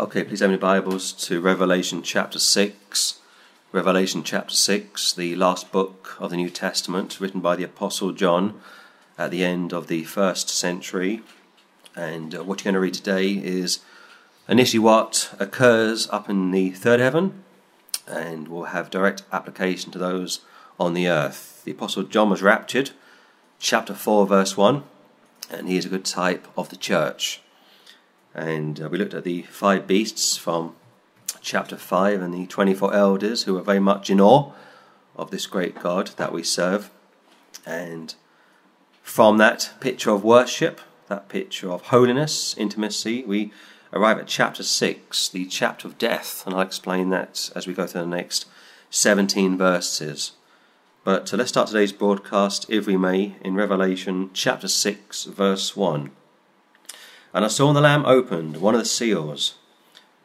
Okay, please open your Bibles to Revelation chapter 6. Revelation chapter 6, the last book of the New Testament, written by the Apostle John at the end of the first century. And uh, what you're going to read today is initially what occurs up in the third heaven, and will have direct application to those on the earth. The Apostle John was raptured, chapter 4, verse 1, and he is a good type of the church. And uh, we looked at the five beasts from chapter 5 and the 24 elders who are very much in awe of this great God that we serve. And from that picture of worship, that picture of holiness, intimacy, we arrive at chapter 6, the chapter of death. And I'll explain that as we go through the next 17 verses. But uh, let's start today's broadcast, if we may, in Revelation chapter 6, verse 1. And I saw the Lamb opened one of the seals,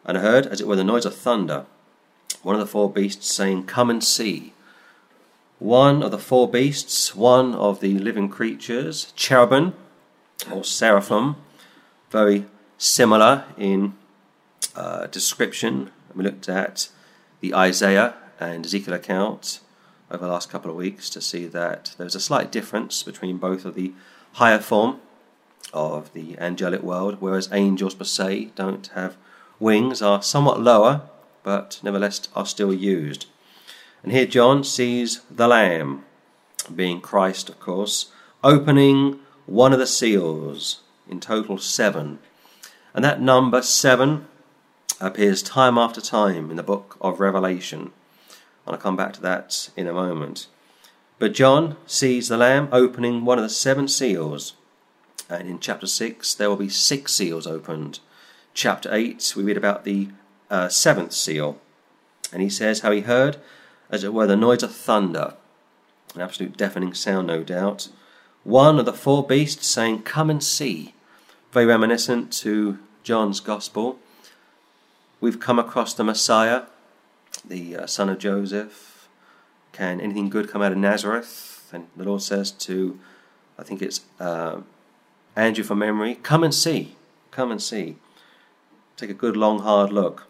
and I heard, as it were, the noise of thunder, one of the four beasts saying, Come and see. One of the four beasts, one of the living creatures, cherubim or seraphim, very similar in uh, description. We looked at the Isaiah and Ezekiel accounts over the last couple of weeks to see that there's a slight difference between both of the higher form of the angelic world, whereas angels per se don't have wings, are somewhat lower, but nevertheless are still used. And here John sees the Lamb, being Christ, of course, opening one of the seals, in total seven. And that number seven appears time after time in the book of Revelation. And I'll come back to that in a moment. But John sees the Lamb opening one of the seven seals. And in chapter 6, there will be six seals opened. Chapter 8, we read about the uh, seventh seal. And he says how he heard, as it were, the noise of thunder. An absolute deafening sound, no doubt. One of the four beasts saying, Come and see. Very reminiscent to John's Gospel. We've come across the Messiah, the uh, son of Joseph. Can anything good come out of Nazareth? And the Lord says to, I think it's uh, Andrew from memory, come and see. Come and see. Take a good, long, hard look.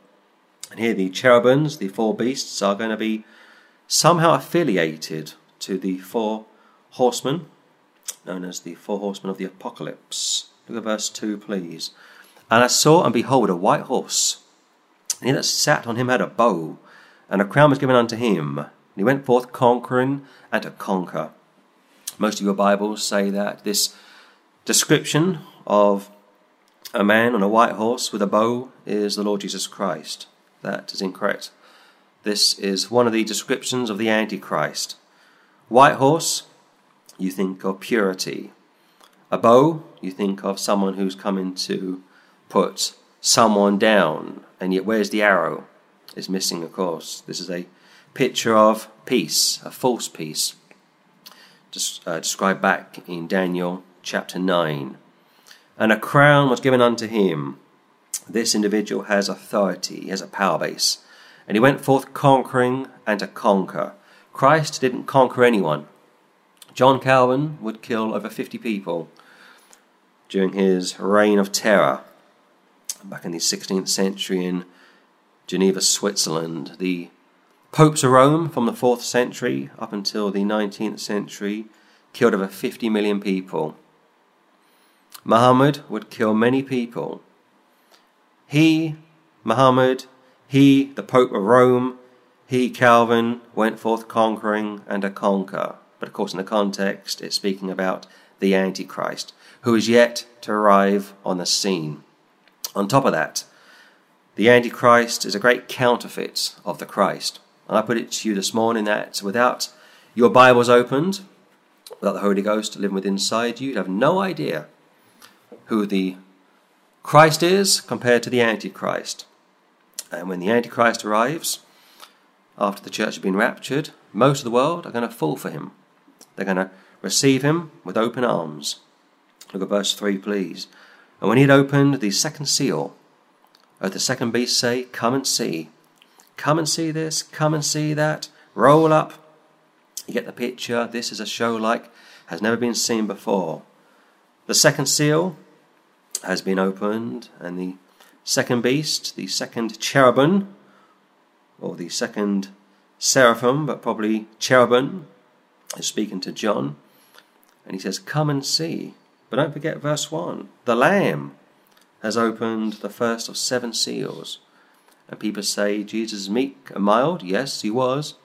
And here the cherubims, the four beasts, are going to be somehow affiliated to the four horsemen, known as the four horsemen of the apocalypse. Look at verse 2, please. And I saw, and behold, a white horse. And he that sat on him had a bow, and a crown was given unto him. And he went forth conquering and to conquer. Most of your Bibles say that this description of a man on a white horse with a bow is the Lord Jesus Christ. That is incorrect. This is one of the descriptions of the Antichrist. White horse, you think of purity. A bow, you think of someone who's coming to put someone down, and yet where's the arrow? Is missing, of course. This is a picture of peace, a false peace, just, uh, described back in Daniel chapter 9. And a crown was given unto him. This individual has authority, he has a power base. And he went forth conquering and to conquer. Christ didn't conquer anyone. John Calvin would kill over 50 people during his reign of terror back in the 16th century in Geneva, Switzerland. The popes of Rome from the 4th century up until the 19th century killed over 50 million people. Muhammad would kill many people. He, Muhammad, he, the Pope of Rome, he, Calvin, went forth conquering and to conquer. But of course, in the context, it's speaking about the Antichrist, who is yet to arrive on the scene. On top of that, the Antichrist is a great counterfeit of the Christ. And I put it to you this morning that without your Bibles opened, without the Holy Ghost living within inside you, you'd have no idea who the Christ is compared to the Antichrist. And when the Antichrist arrives, after the church has been raptured, most of the world are going to fall for him. They're going to receive him with open arms. Look at verse 3, please. And when he had opened the second seal, heard the second beast say, Come and see. Come and see this, come and see that. Roll up. You get the picture. This is a show like has never been seen before. The second seal has been opened, and the second beast, the second cherubim, or the second seraphim, but probably cherubim, is speaking to John. And he says, Come and see. But don't forget verse 1 the Lamb has opened the first of seven seals. And people say, Jesus is meek and mild. Yes, he was.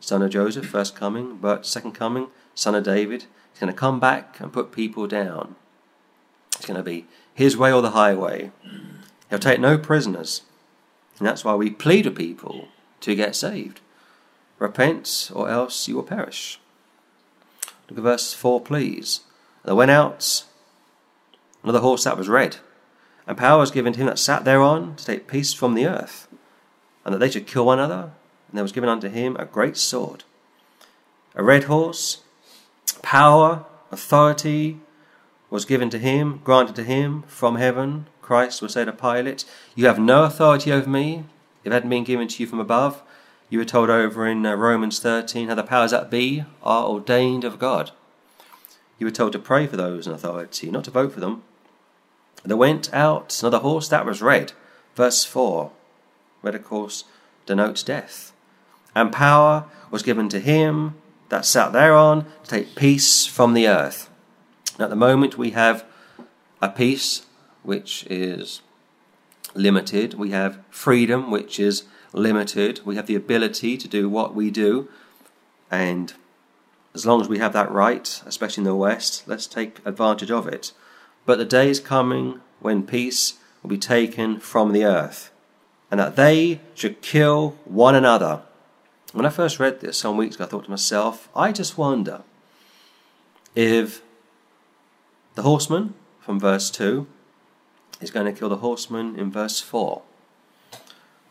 Son of Joseph, first coming, but second coming, son of David. He's going to come back and put people down. It's going to be his way or the highway. He'll take no prisoners. And that's why we plead with people to get saved. Repent, or else you will perish. Look at verse 4, please. And there went out another horse that was red, and power was given to him that sat thereon to take peace from the earth, and that they should kill one another. And there was given unto him a great sword. A red horse, power, authority was given to him, granted to him from heaven. Christ will say to Pilate, You have no authority over me. If it hadn't been given to you from above, you were told over in uh, Romans 13 how the powers that be are ordained of God. You were told to pray for those in authority, not to vote for them. There went out another horse that was red. Verse 4. Red, of course, denotes death. And power was given to him that sat thereon to take peace from the earth. At the moment, we have a peace which is limited. We have freedom, which is limited. We have the ability to do what we do. And as long as we have that right, especially in the West, let's take advantage of it. But the day is coming when peace will be taken from the earth, and that they should kill one another. When I first read this some weeks ago, I thought to myself, I just wonder if the horseman from verse 2 is going to kill the horseman in verse 4.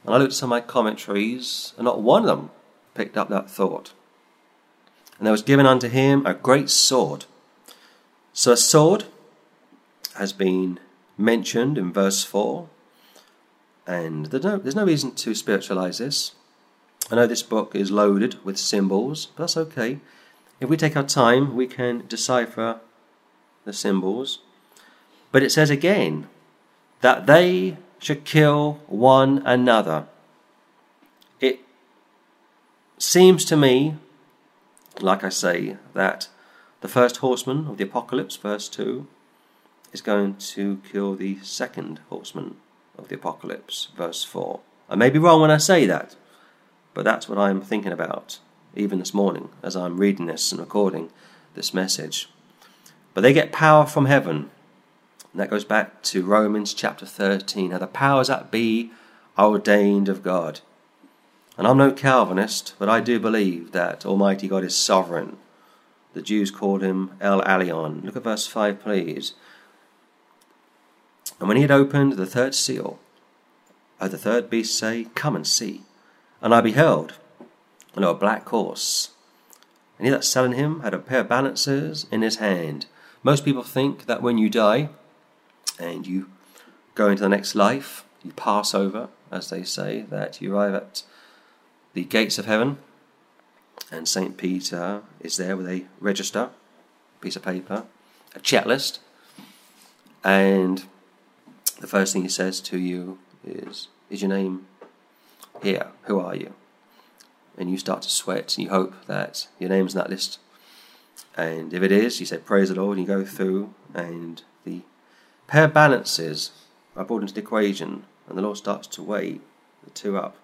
And I looked at some of my commentaries, and not one of them picked up that thought. And there was given unto him a great sword. So a sword has been mentioned in verse 4, and there's no, there's no reason to spiritualize this. I know this book is loaded with symbols, but that's okay. If we take our time, we can decipher the symbols. But it says again that they should kill one another. It seems to me, like I say, that the first horseman of the apocalypse, verse 2, is going to kill the second horseman of the apocalypse, verse 4. I may be wrong when I say that, but that's what I'm thinking about, even this morning, as I'm reading this and recording this message. But they get power from heaven. And that goes back to Romans chapter 13. Now, the powers that be are ordained of God. And I'm no Calvinist, but I do believe that Almighty God is sovereign. The Jews called him El Elyon. Look at verse 5, please. And when he had opened the third seal, I the third beast say, Come and see. And I beheld, and a black horse. And he that sat on him had a pair of balances in his hand. Most people think that when you die and you go into the next life, you pass over, as they say, that you arrive at the gates of heaven, and St. Peter is there with a register, a piece of paper, a checklist, and the first thing he says to you is, Is your name here? Who are you? And you start to sweat, and you hope that your name's in that list and if it is, you say, Praise the Lord, and you go through, and the pair balances are brought into the equation, and the Lord starts to weigh the two up.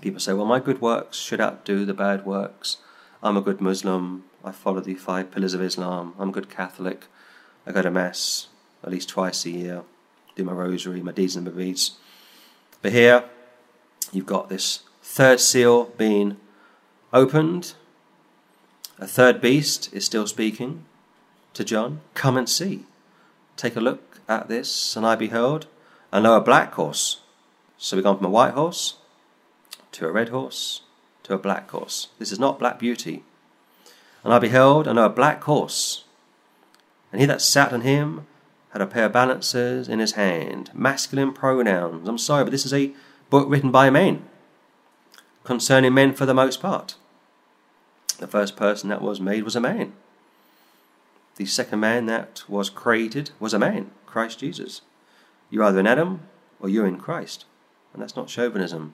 People say, Well, my good works should outdo the bad works. I'm a good Muslim. I follow the five pillars of Islam. I'm a good Catholic. I go to Mass at least twice a year, do my rosary, my deeds and my beads. But here, you've got this third seal being opened, a third beast is still speaking to John. Come and see. Take a look at this. And I beheld, and lo, a black horse. So we've gone from a white horse to a red horse to a black horse. This is not black beauty. And I beheld, and lo, a black horse. And he that sat on him had a pair of balances in his hand. Masculine pronouns. I'm sorry, but this is a book written by men, concerning men for the most part. The first person that was made was a man. The second man that was created was a man, Christ Jesus. You're either in Adam or you're in Christ. And that's not chauvinism.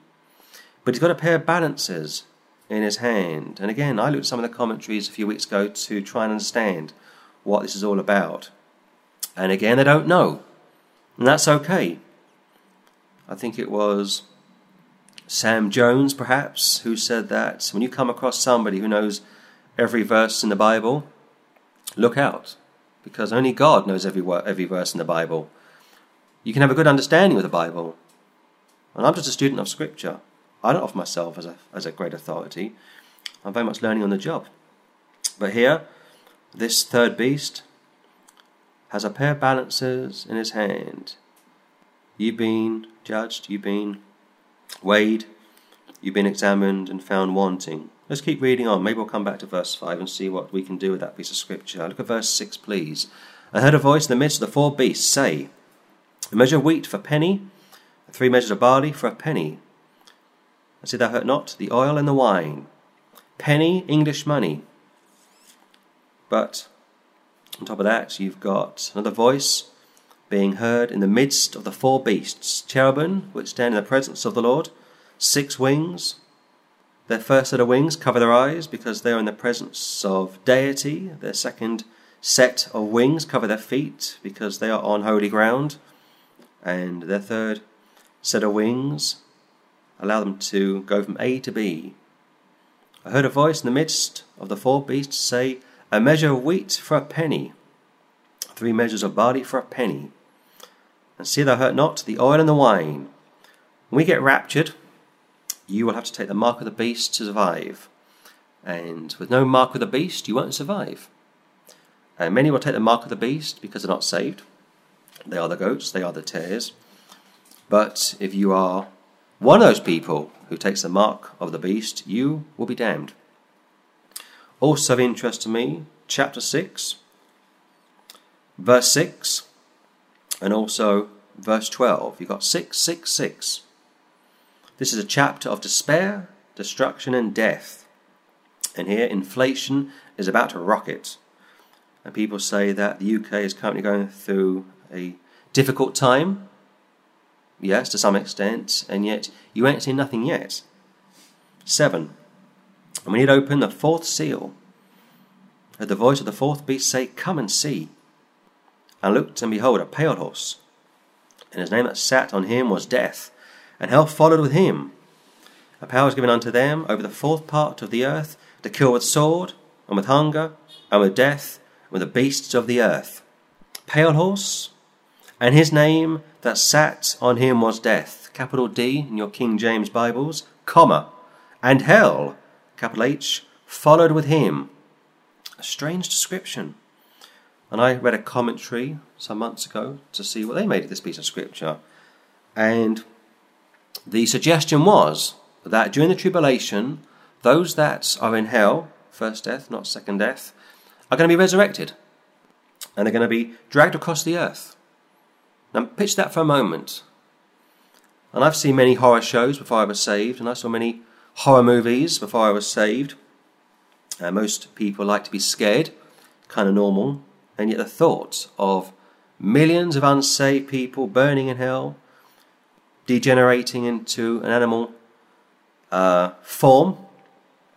But he's got a pair of balances in his hand. And again, I looked at some of the commentaries a few weeks ago to try and understand what this is all about. And again, they don't know. And that's okay. I think it was Sam Jones, perhaps, who said that when you come across somebody who knows every verse in the Bible, look out, because only God knows every, every verse in the Bible. You can have a good understanding of the Bible. And I'm just a student of Scripture. I don't offer myself as a, as a great authority. I'm very much learning on the job. But here, this third beast has a pair of balances in his hand. You've been judged, you've been weighed, you've been examined and found wanting. Let's keep reading on. Maybe we'll come back to verse 5 and see what we can do with that piece of scripture. Look at verse 6, please. I heard a voice in the midst of the four beasts say, A measure of wheat for a penny, three measures of barley for a penny. I said, Thou hurt not the oil and the wine. Penny, English money. But on top of that, you've got another voice being heard in the midst of the four beasts cherubim, which stand in the presence of the Lord, six wings. Their first set of wings cover their eyes because they are in the presence of deity. Their second set of wings cover their feet because they are on holy ground. And their third set of wings allow them to go from A to B. I heard a voice in the midst of the four beasts say, A measure of wheat for a penny, three measures of barley for a penny. And see thou hurt not the oil and the wine. When we get raptured, you will have to take the mark of the beast to survive. And with no mark of the beast, you won't survive. And many will take the mark of the beast because they're not saved. They are the goats, they are the tares. But if you are one of those people who takes the mark of the beast, you will be damned. Also of interest to me, chapter 6, verse 6, and also verse 12. You've got 666. This is a chapter of despair, destruction, and death. And here, inflation is about to rocket. And people say that the UK is currently going through a difficult time Yes, to some extent, and yet you ain't seen nothing yet. 7. And when he had opened the fourth seal, heard the voice of the fourth beast say, Come and see. And looked, and behold, a pale horse. And his name that sat on him was Death, and hell followed with him. A power was given unto them over the fourth part of the earth to kill with sword, and with hunger, and with death, and with the beasts of the earth. Pale horse, and his name that sat on him was death, capital D in your King James Bibles, comma, and hell, capital H, followed with him. A strange description. And I read a commentary some months ago to see what they made of this piece of scripture. And the suggestion was that during the tribulation, those that are in hell, first death, not second death, are going to be resurrected. And they're going to be dragged across the earth. Now, pitch that for a moment. And I've seen many horror shows before I was saved, and I saw many horror movies before I was saved. Uh, most people like to be scared, kind of normal, and yet the thought of millions of unsaved people burning in hell, degenerating into an animal uh, form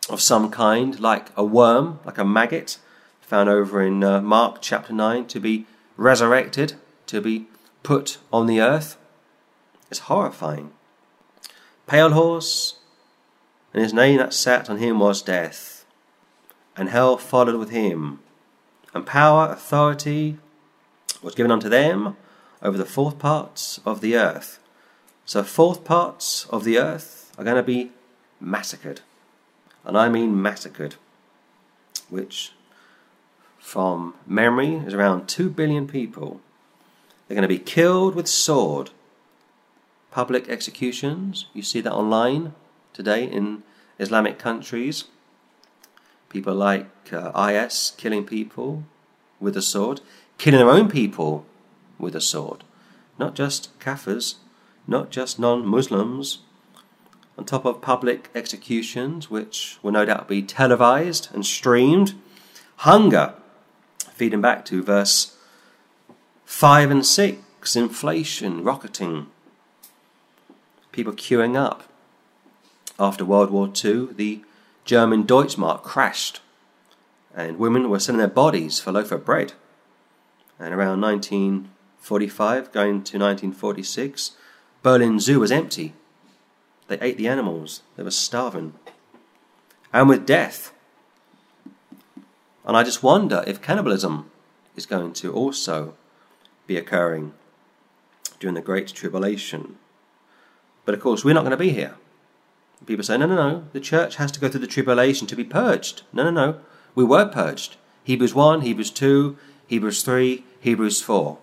of some kind, like a worm, like a maggot, found over in uh, Mark chapter 9, to be resurrected, to be put on the earth is horrifying. Pale horse, and his name that sat on him was death, and hell followed with him, and power, authority was given unto them over the fourth parts of the earth. So, fourth parts of the earth are going to be massacred, and I mean massacred, which from memory is around 2 billion people they're going to be killed with sword. Public executions, you see that online today in Islamic countries. People like uh, IS killing people with a sword, killing their own people with a sword. Not just Kafirs, not just non Muslims. On top of public executions, which will no doubt be televised and streamed, hunger, feeding back to verse 5 and 6. inflation, rocketing, people queuing up. After World War II, the German Deutschmark crashed, and women were selling their bodies for a loaf of bread. And around 1945, going to 1946, Berlin Zoo was empty. They ate the animals, they were starving. And with death. And I just wonder if cannibalism is going to also be occurring during the Great Tribulation. But of course, we're not going to be here. People say, no, no, no, the church has to go through the tribulation to be purged. No, no, no, we were purged. Hebrews 1, Hebrews 2, Hebrews 3, Hebrews 4.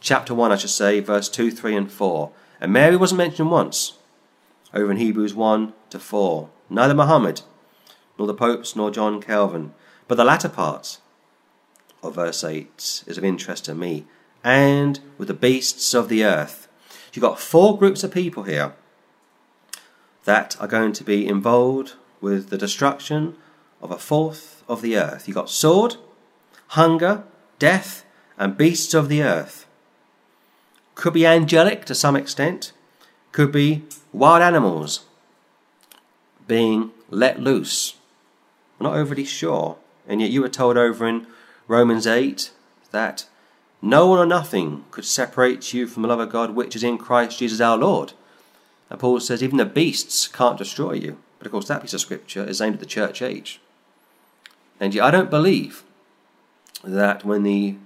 Chapter 1, I should say, verse 2, 3, and 4. And Mary wasn't mentioned once over in Hebrews 1 to 4. Neither Muhammad, nor the popes, nor John Calvin. But the latter part of verse 8 is of interest to me. And with the beasts of the earth. You've got four groups of people here that are going to be involved with the destruction of a fourth of the earth. You've got sword, hunger, death, and beasts of the earth. Could be angelic to some extent, could be wild animals being let loose. We're not overly sure. And yet you were told over in Romans 8 that no one or nothing could separate you from the love of God which is in Christ Jesus our Lord. And Paul says even the beasts can't destroy you. But of course, that piece of scripture is aimed at the church age. And yet I don't believe that when the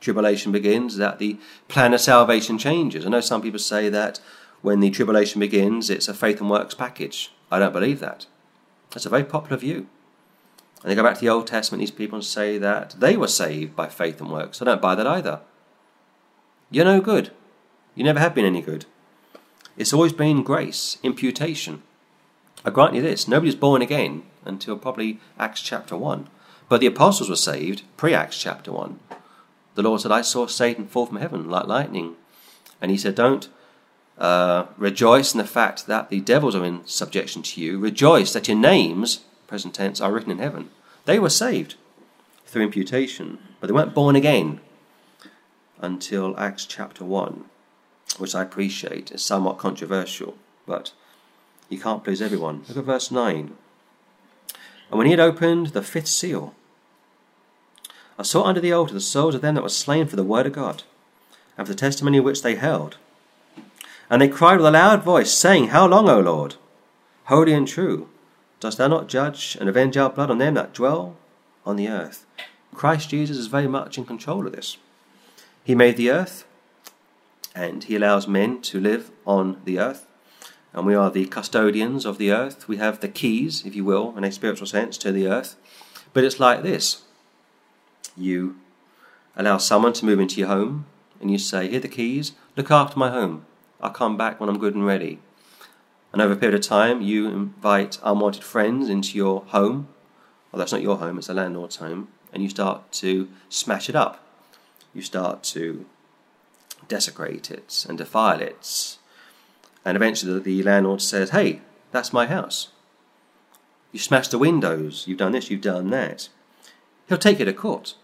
tribulation begins, that the plan of salvation changes. I know some people say that when the tribulation begins, it's a faith and works package. I don't believe that. That's a very popular view. And they go back to the Old Testament, these people and say that they were saved by faith and works. I don't buy that either. You're no good. You never have been any good. It's always been grace, imputation. I grant you this nobody's born again until probably Acts chapter 1. But the apostles were saved pre Acts chapter 1. The Lord said, I saw Satan fall from heaven like lightning. And he said, Don't uh, rejoice in the fact that the devils are in subjection to you. Rejoice that your names, present tense, are written in heaven. They were saved through imputation, but they weren't born again until Acts chapter 1 which I appreciate, is somewhat controversial, but you can't please everyone. Look at verse 9. And when he had opened the fifth seal, I saw under the altar the souls of them that were slain for the word of God, and for the testimony which they held. And they cried with a loud voice, saying, How long, O Lord, holy and true, dost thou not judge and avenge our blood on them that dwell on the earth? Christ Jesus is very much in control of this. He made the earth, and he allows men to live on the earth. And we are the custodians of the earth. We have the keys, if you will, in a spiritual sense, to the earth. But it's like this you allow someone to move into your home, and you say, Here are the keys, look after my home. I'll come back when I'm good and ready. And over a period of time, you invite unwanted friends into your home. Well, that's not your home, it's a landlord's home. And you start to smash it up. You start to desecrate it and defile it. And eventually the landlord says, Hey, that's my house. You smashed the windows, you've done this, you've done that. He'll take you to court.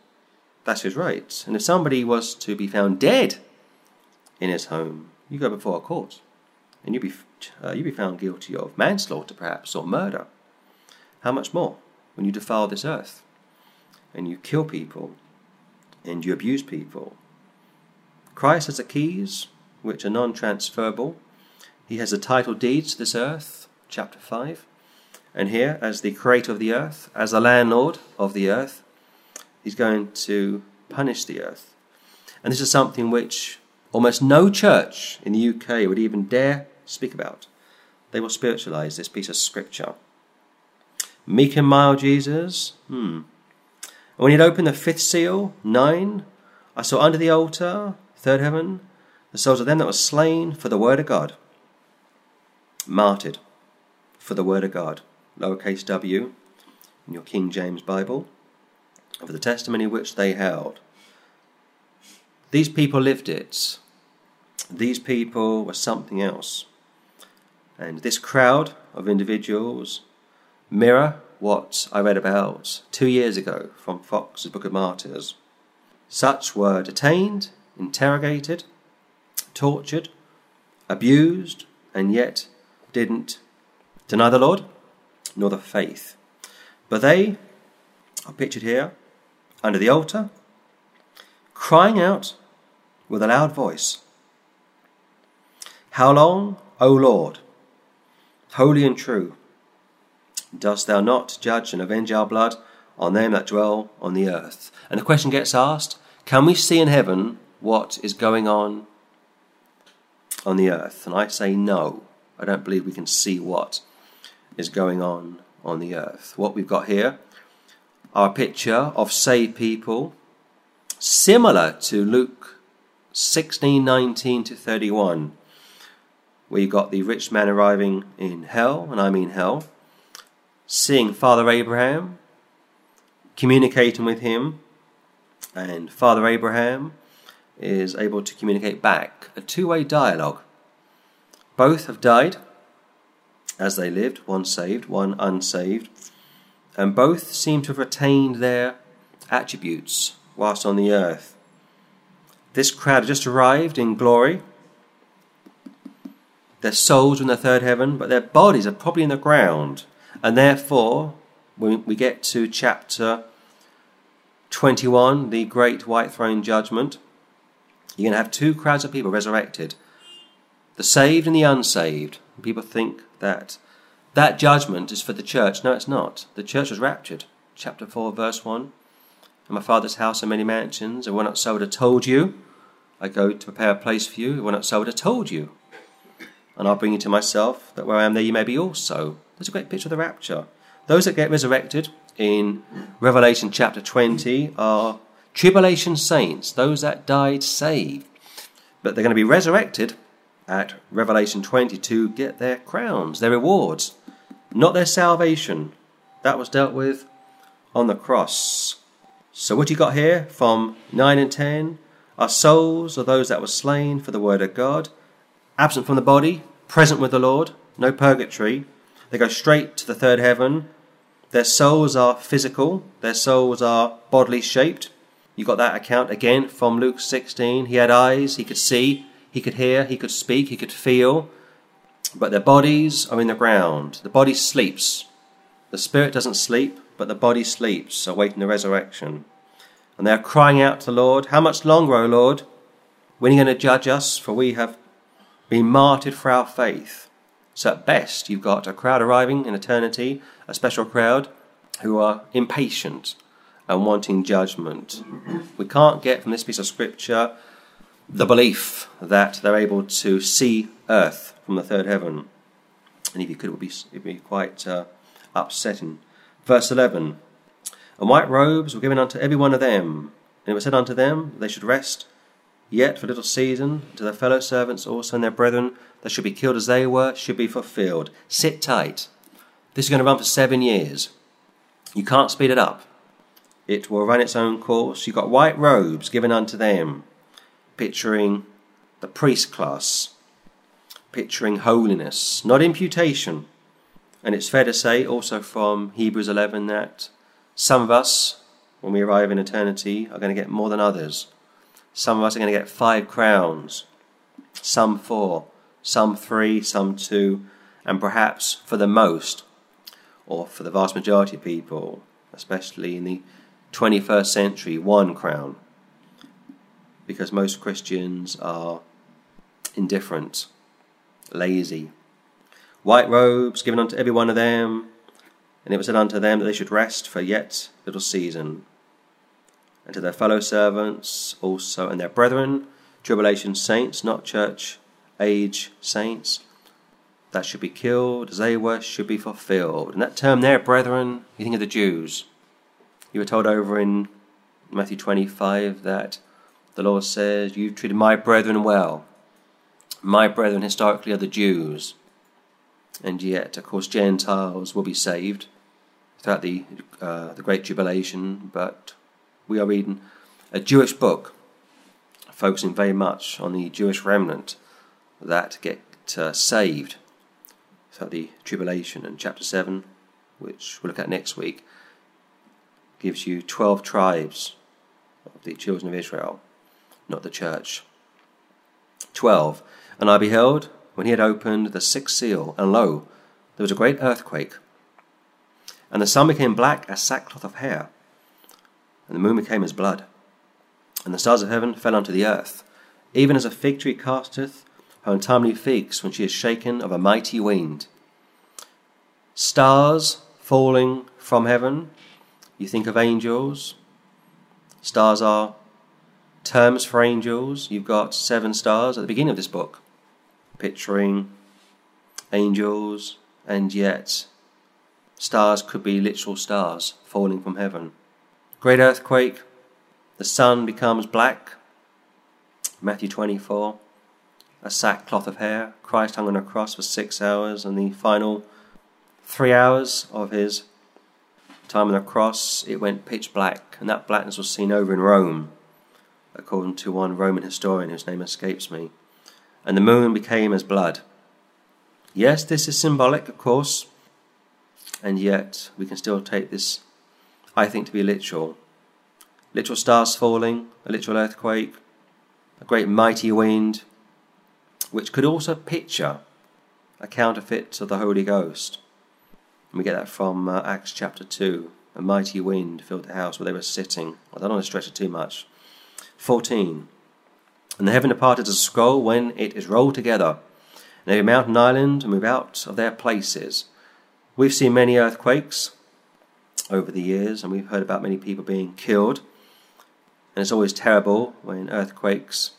That's his right. And if somebody was to be found dead in his home, you go before a court and you'd be, uh, you be found guilty of manslaughter, perhaps, or murder. How much more when you defile this earth and you kill people and you abuse people Christ has the keys, which are non transferable. He has the title deeds to this earth, chapter 5. And here, as the creator of the earth, as the landlord of the earth, he's going to punish the earth. And this is something which almost no church in the UK would even dare speak about. They will spiritualize this piece of scripture. Meek and mild Jesus, hmm. And when he'd opened the fifth seal, nine, I saw under the altar Third heaven, the souls of them that were slain for the word of God, martyred for the word of God, lowercase w, in your King James Bible, for the testimony which they held. These people lived it. These people were something else. And this crowd of individuals mirror what I read about two years ago from Fox's Book of Martyrs. Such were detained interrogated, tortured, abused, and yet didn't deny the Lord nor the faith. But they are pictured here under the altar, crying out with a loud voice How long, O Lord, holy and true, dost thou not judge and avenge our blood on them that dwell on the earth? And the question gets asked Can we see in heaven what is going on on the earth? And I say no. I don't believe we can see what is going on on the earth. What we've got here are a picture of saved people similar to Luke 16 19 to 31, where you've got the rich man arriving in hell, and I mean hell, seeing Father Abraham, communicating with him, and Father Abraham is able to communicate back. A two way dialogue. Both have died as they lived, one saved, one unsaved, and both seem to have retained their attributes whilst on the earth. This crowd just arrived in glory. Their souls are in the third heaven, but their bodies are probably in the ground. And therefore, when we get to chapter 21, the great white throne judgment, you're going to have two crowds of people resurrected the saved and the unsaved. People think that that judgment is for the church. No, it's not. The church was raptured. Chapter 4, verse 1. In my father's house are many mansions, and when not so would have told you. I go to prepare a place for you, and when not so would have told you. And I'll bring you to myself, that where I am there you may be also. There's a great picture of the rapture. Those that get resurrected in Revelation chapter 20 are tribulation saints, those that died saved. But they're going to be resurrected at Revelation 20 to get their crowns, their rewards, not their salvation. That was dealt with on the cross. So, what you got here from 9 and 10 are souls of those that were slain for the word of God, absent from the body, present with the Lord, no purgatory. They go straight to the third heaven. Their souls are physical, their souls are bodily shaped. You got that account again from Luke 16. He had eyes, he could see, he could hear, he could speak, he could feel, but their bodies are in the ground. The body sleeps. The spirit doesn't sleep, but the body sleeps, awaiting the resurrection. And they are crying out to the Lord, How much longer, O Lord? When are you going to judge us? For we have been martyred for our faith. So at best, you've got a crowd arriving in eternity, a special crowd who are impatient and wanting judgment. We can't get from this piece of scripture the belief that they're able to see earth from the third heaven. And if you could, it would be, it would be quite uh, upsetting. Verse 11 And white robes were given unto every one of them, and it was said unto them, They should rest yet for a little season, to their fellow servants also and their brethren that should be killed as they were, should be fulfilled. Sit tight. This is going to run for seven years. You can't speed it up. It will run its own course. You've got white robes given unto them, picturing the priest class, picturing holiness, not imputation. And it's fair to say also from Hebrews 11 that some of us, when we arrive in eternity, are going to get more than others. Some of us are going to get five crowns, some four, some three, some two, and perhaps for the most, or for the vast majority of people, especially in the 21st century, one crown. Because most Christians are indifferent, lazy, white robes given unto every one of them, and it was said unto them that they should rest for yet little season. And to their fellow servants also and their brethren, tribulation saints, not church age saints, that should be killed as they were, should be fulfilled. And that term there, brethren, you think of the Jews. You were told over in Matthew 25 that the Lord says, You've treated my brethren well. My brethren historically are the Jews and yet, of course, Gentiles will be saved throughout the uh, the Great Tribulation. But we are reading a Jewish book, focusing very much on the Jewish remnant that get uh, saved throughout the tribulation. And chapter seven, which we'll look at next week, gives you twelve tribes of the children of Israel, not the church. 12. And I beheld, when he had opened the sixth seal, and lo, there was a great earthquake. And the sun became black as sackcloth of hair, and the moon became as blood. And the stars of heaven fell unto the earth, even as a fig tree casteth her untimely figs when she is shaken of a mighty wind. Stars falling from heaven, you think of angels. Stars are terms for angels. You've got seven stars at the beginning of this book, picturing angels, and yet stars could be literal stars falling from heaven. Great earthquake, the sun becomes black. Matthew 24, a sackcloth of hair. Christ hung on a cross for six hours, and the final three hours of his time on the cross, it went pitch black, and that blackness was seen over in Rome according to one Roman historian whose name escapes me. And the moon became as blood. Yes, this is symbolic, of course, and yet we can still take this, I think, to be literal. Literal stars falling, a literal earthquake, a great mighty wind, which could also picture a counterfeit of the Holy Ghost. And we get that from uh, Acts chapter 2. A mighty wind filled the house where they were sitting. I don't want to stretch it too much. 14. And the heaven departed as a scroll when it is rolled together, and every mountain island move out of their places. We've seen many earthquakes over the years, and we've heard about many people being killed. And it's always terrible when earthquakes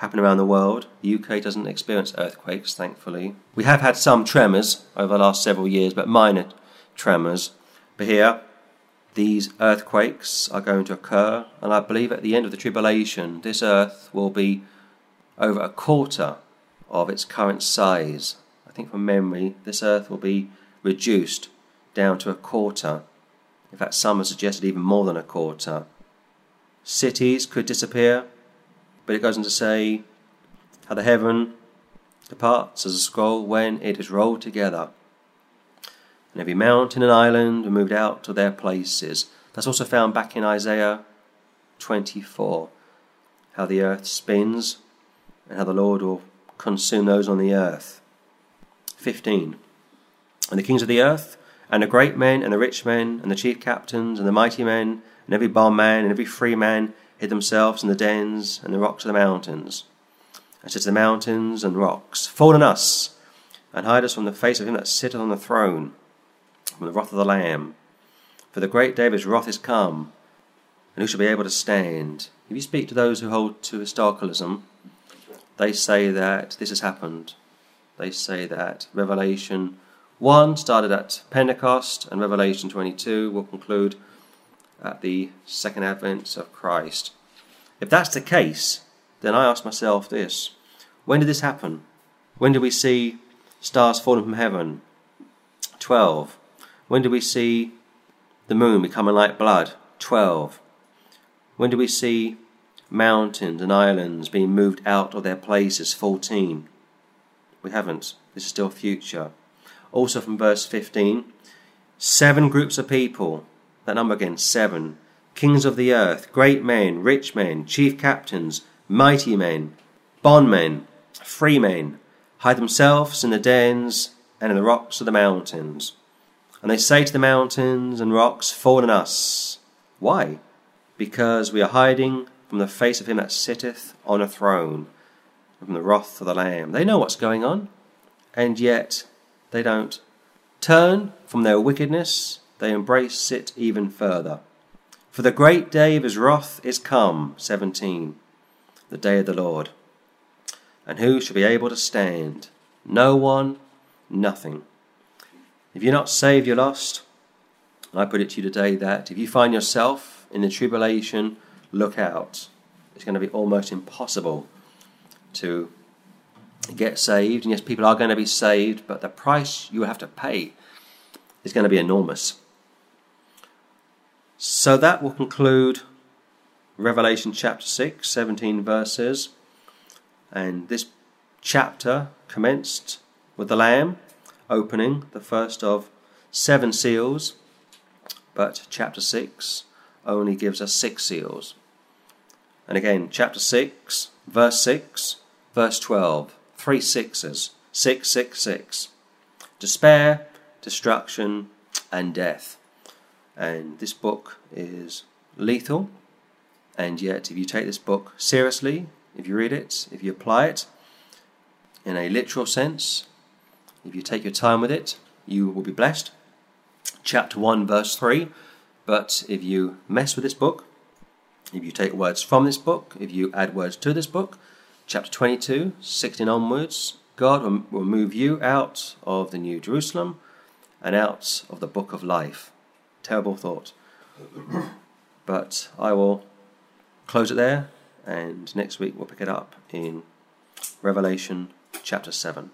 happen around the world. The UK doesn't experience earthquakes, thankfully. We have had some tremors over the last several years, but minor tremors. But here, these earthquakes are going to occur, and I believe at the end of the tribulation, this earth will be over a quarter of its current size. I think from memory, this earth will be reduced down to a quarter. In fact, some have suggested even more than a quarter. Cities could disappear, but it goes on to say how the heaven departs as a scroll when it is rolled together and every mountain and island were moved out to their places. That's also found back in Isaiah 24, how the earth spins and how the Lord will consume those on the earth. 15. And the kings of the earth, and the great men, and the rich men, and the chief captains, and the mighty men, and every bondman, and every free man, hid themselves in the dens and the rocks of the mountains. And said to the mountains and rocks, Fall on us, and hide us from the face of him that sitteth on the throne from the wrath of the Lamb. For the great day of his wrath is come, and who shall be able to stand? If you speak to those who hold to historicalism, they say that this has happened. They say that Revelation 1 started at Pentecost, and Revelation 22 will conclude at the second advent of Christ. If that's the case, then I ask myself this when did this happen? When did we see stars falling from heaven? 12. When do we see the moon becoming like blood? 12. When do we see mountains and islands being moved out of their places? 14. We haven't. This is still future. Also from verse 15, seven groups of people. That number again, seven. Kings of the earth, great men, rich men, chief captains, mighty men, bondmen, free men, hide themselves in the dens and in the rocks of the mountains. And they say to the mountains and rocks, Fall on us. Why? Because we are hiding from the face of him that sitteth on a throne, from the wrath of the Lamb. They know what's going on, and yet they don't turn from their wickedness, they embrace it even further. For the great day of his wrath is come, 17, the day of the Lord. And who shall be able to stand? No one, nothing. If you're not saved, you're lost. I put it to you today that if you find yourself in the tribulation, look out. It's going to be almost impossible to get saved. And yes, people are going to be saved, but the price you have to pay is going to be enormous. So that will conclude Revelation chapter 6, 17 verses. And this chapter commenced with the Lamb opening, the first of seven seals, but chapter 6 only gives us six seals. And again, chapter 6, verse 6 verse 12, three sixes, 666. Despair, destruction, and death. And this book is lethal. And yet, if you take this book seriously, if you read it, if you apply it in a literal sense, if you take your time with it, you will be blessed. Chapter 1, verse 3. But if you mess with this book, if you take words from this book, if you add words to this book, chapter 22, 16 onwards, God will, will move you out of the New Jerusalem and out of the book of life. Terrible thought. but I will close it there, and next week we'll pick it up in Revelation chapter 7.